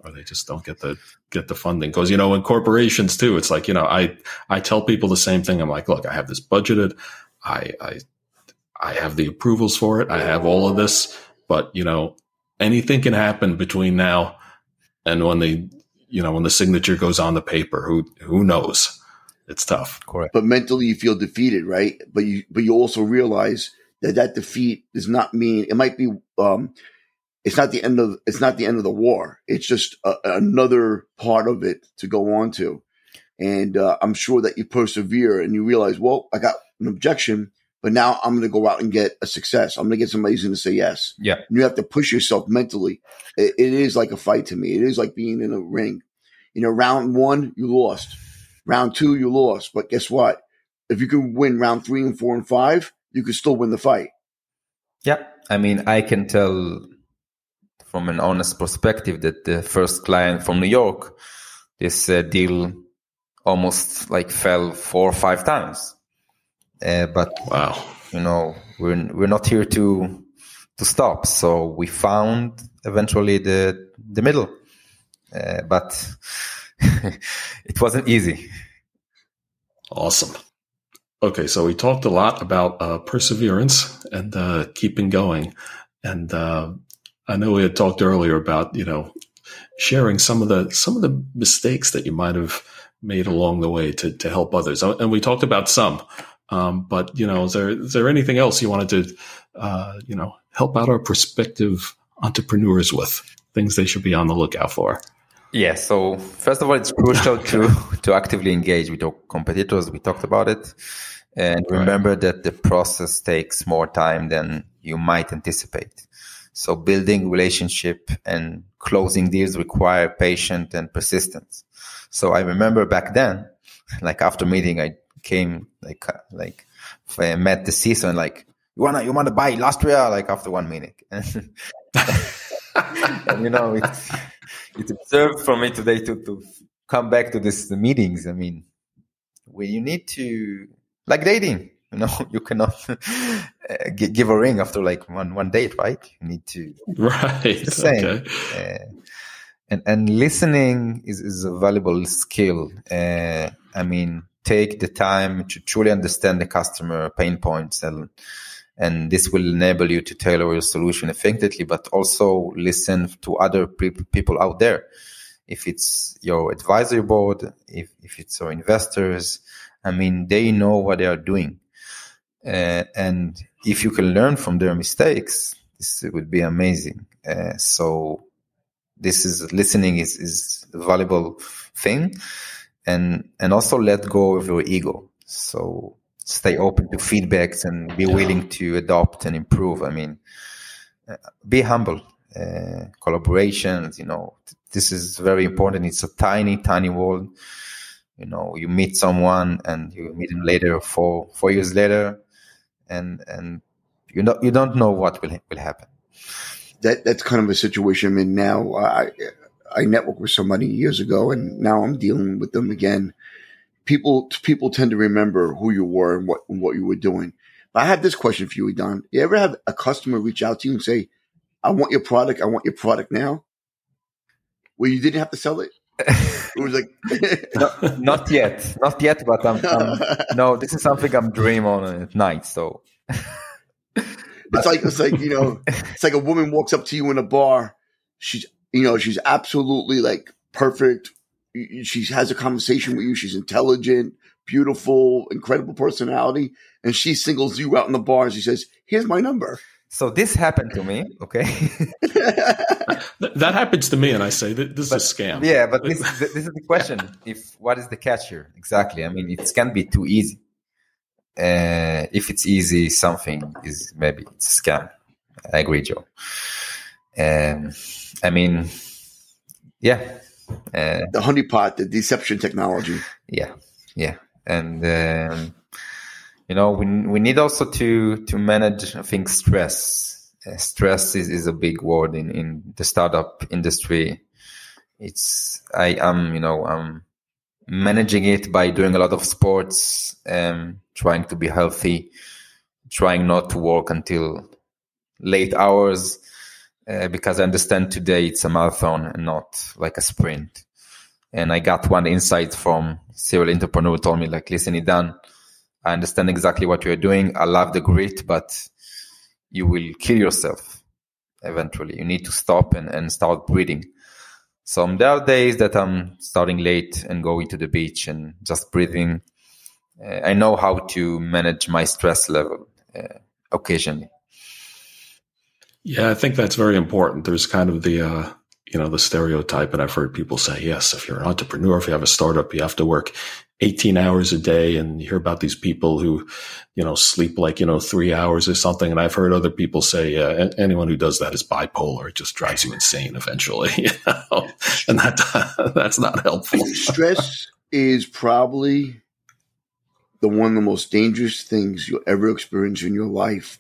or they just don't get the get the funding. Because you know in corporations too it's like you know i i tell people the same thing. I'm like look i have this budgeted. I i i have the approvals for it. I have all of this. But you know anything can happen between now and when the you know when the signature goes on the paper who who knows it's tough Correct. but mentally you feel defeated, right? But you, but you also realize that that defeat does not mean it might be, um, it's not the end of, it's not the end of the war. It's just a, another part of it to go on to. And, uh, I'm sure that you persevere and you realize, well, I got an objection, but now I'm going to go out and get a success. I'm going to get somebody who's going to say yes. Yeah. And you have to push yourself mentally. It, it is like a fight to me. It is like being in a ring. You know, round one, you lost. Round two, you lost. But guess what? If you can win round three and four and five, you could still win the fight. Yeah, I mean, I can tell from an honest perspective that the first client from New York, this uh, deal almost like fell four or five times. Uh, but wow you know, we're we're not here to to stop. So we found eventually the the middle, uh, but it wasn't easy. Awesome. Okay, so we talked a lot about uh, perseverance and uh, keeping going, and uh, I know we had talked earlier about you know sharing some of the some of the mistakes that you might have made along the way to to help others, and we talked about some. Um, but you know, is there is there anything else you wanted to uh, you know help out our prospective entrepreneurs with things they should be on the lookout for? Yeah. So first of all, it's crucial to to actively engage with your competitors. We talked about it, and remember right. that the process takes more time than you might anticipate. So building relationship and closing deals require patience and persistence. So I remember back then, like after meeting, I came like like met the season like you wanna you wanna buy Illustria like after one minute. and you know it's it's observed for me today to to come back to this meetings. I mean, when you need to like dating, you know, you cannot uh, give a ring after like one one date, right? You need to right the same. Okay. Uh, and and listening is is a valuable skill. Uh, I mean, take the time to truly understand the customer pain points and and this will enable you to tailor your solution effectively but also listen to other people out there. If it's your advisory board if, if it's your investors i mean they know what they are doing. Uh, and if you can learn from their mistakes this would be amazing. Uh, so this is listening is, is a valuable thing and and also let go of your ego. So stay open to feedbacks and be willing to adopt and improve. I mean uh, be humble uh, collaborations you know this is very important. It's a tiny tiny world. You know you meet someone and you meet him later four four years later and and you know you don't know what will will happen. That that's kind of a situation i'm in now. I I networked with somebody years ago, and now I'm dealing with them again. People people tend to remember who you were and what and what you were doing. But I have this question for you, Don. You ever have a customer reach out to you and say, "I want your product. I want your product now," where you didn't have to sell it? it was like no, not yet, not yet. But I'm, I'm, no, this is something I'm dreaming on at night. So it's like it's like you know, it's like a woman walks up to you in a bar. She's you know, she's absolutely like perfect. She has a conversation with you. She's intelligent, beautiful, incredible personality. And she singles you out in the bar and she says, here's my number. So this happened to me. Okay. that happens to me. And I say that this but, is a scam. Yeah. But this, this is the question. If what is the catch here? Exactly. I mean, it can be too easy. Uh, if it's easy, something is maybe it's a scam. I agree, Joe. Um, I mean, yeah. Uh, the honeypot, the deception technology. Yeah, yeah, and um, you know we we need also to to manage. I think stress. Uh, stress is, is a big word in in the startup industry. It's I am you know I'm managing it by doing a lot of sports, um, trying to be healthy, trying not to work until late hours uh, because I understand today it's a marathon and not like a sprint. And I got one insight from serial entrepreneur who told me like, listen, Idan, I understand exactly what you're doing. I love the grit, but you will kill yourself eventually. You need to stop and, and start breathing. So there are days that I'm starting late and going to the beach and just breathing. Uh, I know how to manage my stress level uh, occasionally. Yeah, I think that's very important. There's kind of the, uh, you know, the stereotype, and I've heard people say, yes, if you're an entrepreneur, if you have a startup, you have to work 18 hours a day. And you hear about these people who, you know, sleep like, you know, three hours or something. And I've heard other people say, uh, anyone who does that is bipolar. It just drives you insane eventually. You know? And that, that's not helpful. Stress is probably the one of the most dangerous things you'll ever experience in your life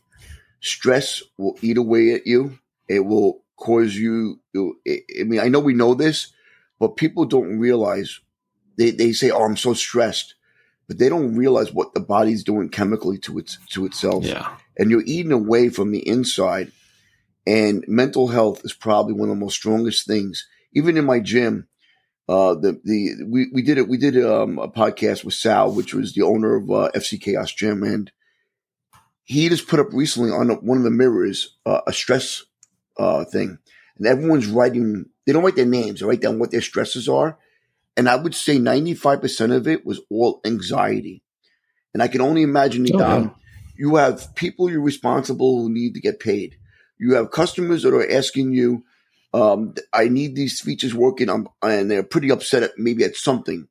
stress will eat away at you. It will cause you. I mean, I know we know this, but people don't realize. They they say, "Oh, I'm so stressed," but they don't realize what the body's doing chemically to its to itself. Yeah, and you're eating away from the inside. And mental health is probably one of the most strongest things even in my gym, uh, the the we we did it. We did um, a podcast with Sal, which was the owner of uh, FC Chaos Gym, and he just put up recently on one of the mirrors uh, a stress uh, thing, and everyone's writing. They don't write their names; they write down what their stresses are, and I would say ninety five percent of it was all anxiety. And I can only imagine, oh, Don, yeah. you have people you're responsible who need to get paid. You have customers that are asking you, um, I need these features working, I'm, and they're pretty upset at maybe at something.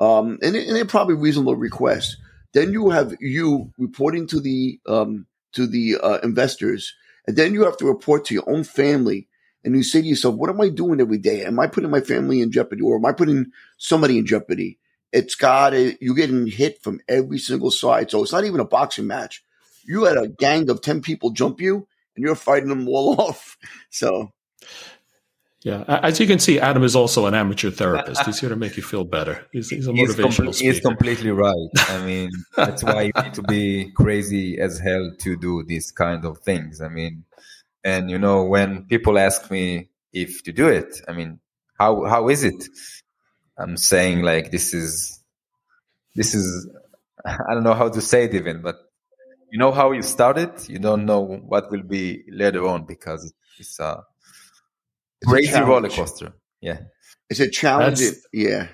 Um, and, and, they're probably reasonable requests. Then you have you reporting to the um, to the uh, investors, and then you have to report to your own family. And you say to yourself, "What am I doing every day? Am I putting my family in jeopardy, or am I putting somebody in jeopardy?" It's got you're getting hit from every single side. So it's not even a boxing match. You had a gang of 10 people jump you and you're fighting them all off. So. Yeah, as you can see, Adam is also an amateur therapist. He's here to make you feel better. He's, he's a motivational he's, com-. He's completely right. I mean, that's why you need to be crazy as hell to do these kind of things. I mean, and you know, when people ask me if to do it, I mean, how how is it? I'm saying like this is this is I don't know how to say it even, but you know how you started, you don't know what will be later on because it's a it's crazy a roller coaster. Yeah, it's a challenge. That's, yeah.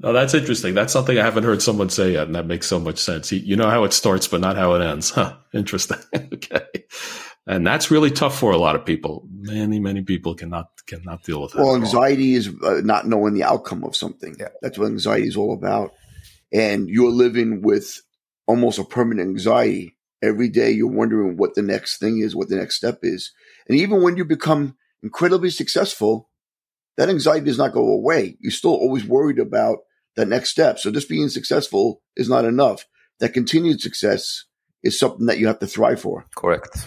No, that's interesting. That's something I haven't heard someone say yet, and that makes so much sense. You know how it starts, but not how it ends. Huh? Interesting. okay and that's really tough for a lot of people. Many, many people cannot cannot deal with it. Well, anxiety is uh, not knowing the outcome of something. Yeah. That's what anxiety is all about. And you're living with almost a permanent anxiety. Every day you're wondering what the next thing is, what the next step is. And even when you become incredibly successful, that anxiety does not go away. You're still always worried about that next step. So just being successful is not enough. That continued success is something that you have to thrive for. Correct.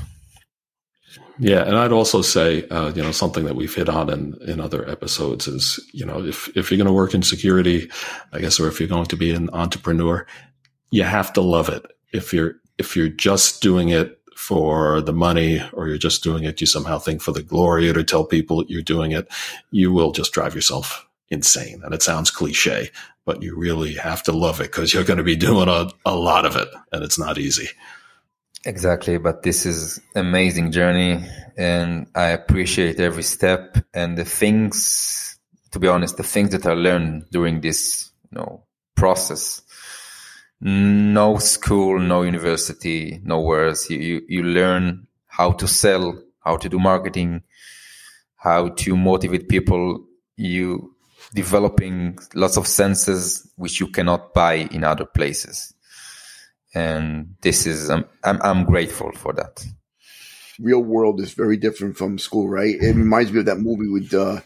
Yeah, and I'd also say, uh, you know, something that we've hit on in, in other episodes is, you know, if if you're going to work in security, I guess, or if you're going to be an entrepreneur, you have to love it. If you're if you're just doing it for the money, or you're just doing it, you somehow think for the glory, or to tell people you're doing it, you will just drive yourself insane. And it sounds cliche, but you really have to love it because you're going to be doing a, a lot of it, and it's not easy. Exactly, but this is amazing journey and I appreciate every step and the things to be honest, the things that I learned during this, you know, process. No school, no university, nowhere else. You, you, you learn how to sell, how to do marketing, how to motivate people. You developing lots of senses which you cannot buy in other places and this is I'm, I'm, I'm grateful for that. Real world is very different from school, right? It reminds me of that movie with uh,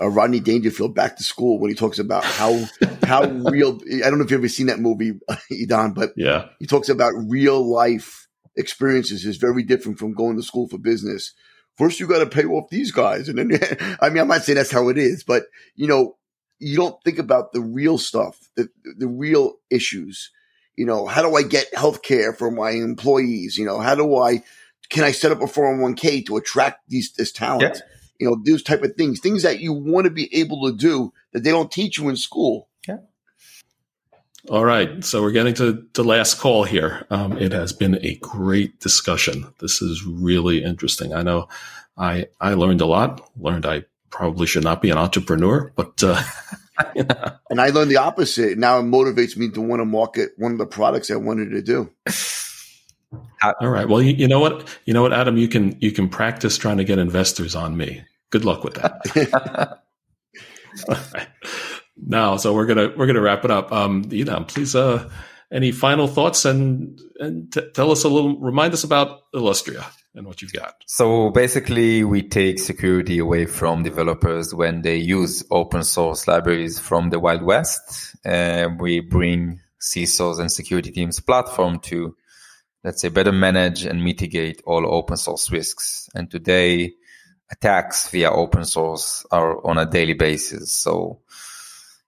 uh, Rodney Dangerfield, Back to School, when he talks about how how real. I don't know if you've ever seen that movie, Idan, but yeah, he talks about real life experiences is very different from going to school for business. First, you got to pay off these guys, and then I mean, I might say that's how it is, but you know, you don't think about the real stuff, the the real issues you know, how do I get health care for my employees? You know, how do I, can I set up a 401k to attract these, this talent? Yeah. You know, those type of things, things that you want to be able to do that they don't teach you in school. Yeah. All right. So we're getting to the last call here. Um, it has been a great discussion. This is really interesting. I know I, I learned a lot, learned I probably should not be an entrepreneur, but, uh, and I learned the opposite. Now it motivates me to want to market one of the products I wanted to do. All right. Well, you, you, know what? You know what, Adam? You can you can practice trying to get investors on me. Good luck with that. Right. Now, so we're gonna we're gonna wrap it up. Um, you know, please, uh, any final thoughts and and t- tell us a little, remind us about Illustria and what you've got. So basically, we take security away from developers when they use open source libraries from the Wild West. Uh, we bring CISOs and security teams platform to, let's say, better manage and mitigate all open source risks. And today, attacks via open source are on a daily basis. So,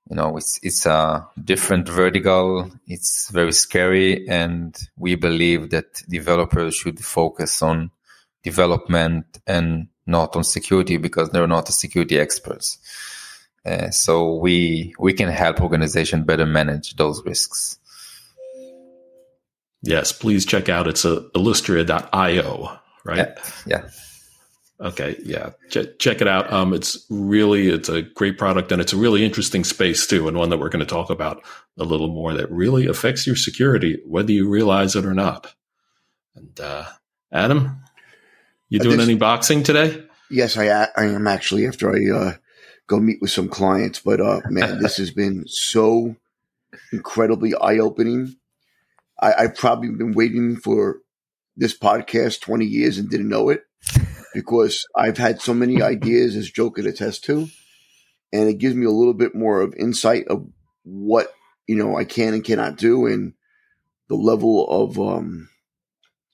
you know, it's it's a different vertical. It's very scary, and we believe that developers should focus on development and not on security because they're not security experts. Uh, so we we can help organization better manage those risks. Yes, please check out it's a illustria.io, right? Yeah. yeah. Okay, yeah, Ch- check it out. Um, it's really it's a great product and it's a really interesting space too, and one that we're going to talk about a little more. That really affects your security, whether you realize it or not. And uh, Adam, you doing any boxing today? Yes, I I am actually after I uh, go meet with some clients. But uh, man, this has been so incredibly eye opening. I've probably been waiting for this podcast 20 years and didn't know it because I've had so many ideas, as Joe could attest to. And it gives me a little bit more of insight of what, you know, I can and cannot do and the level of um,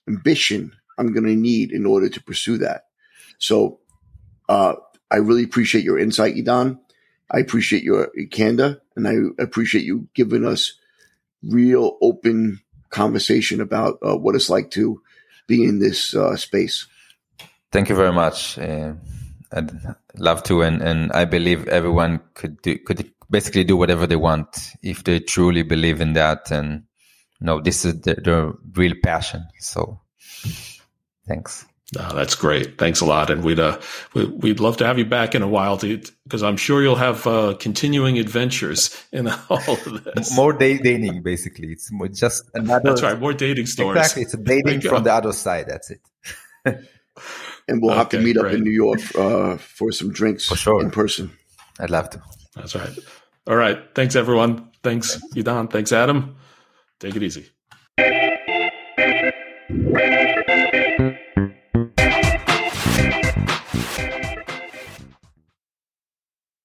ambition I'm going to need in order to pursue that. So uh, I really appreciate your insight, Idan. I appreciate your candor and I appreciate you giving us real open conversation about uh, what it's like to be in this uh, space. Thank you very much. Uh, I'd love to, and, and I believe everyone could do, could basically do whatever they want if they truly believe in that, and you know this is the, the real passion. So, thanks. Oh, that's great. Thanks a lot. And we'd, uh, we'd love to have you back in a while because I'm sure you'll have, uh, continuing adventures in all of this. More dating, basically. It's more just another. That's right. More dating stories. Exactly. It's a dating from the other side. That's it. and we'll okay, have to meet great. up in New York, uh, for some drinks for sure. in person. I'd love to. That's right. All right. Thanks everyone. Thanks, Idan. Thanks, Adam. Take it easy.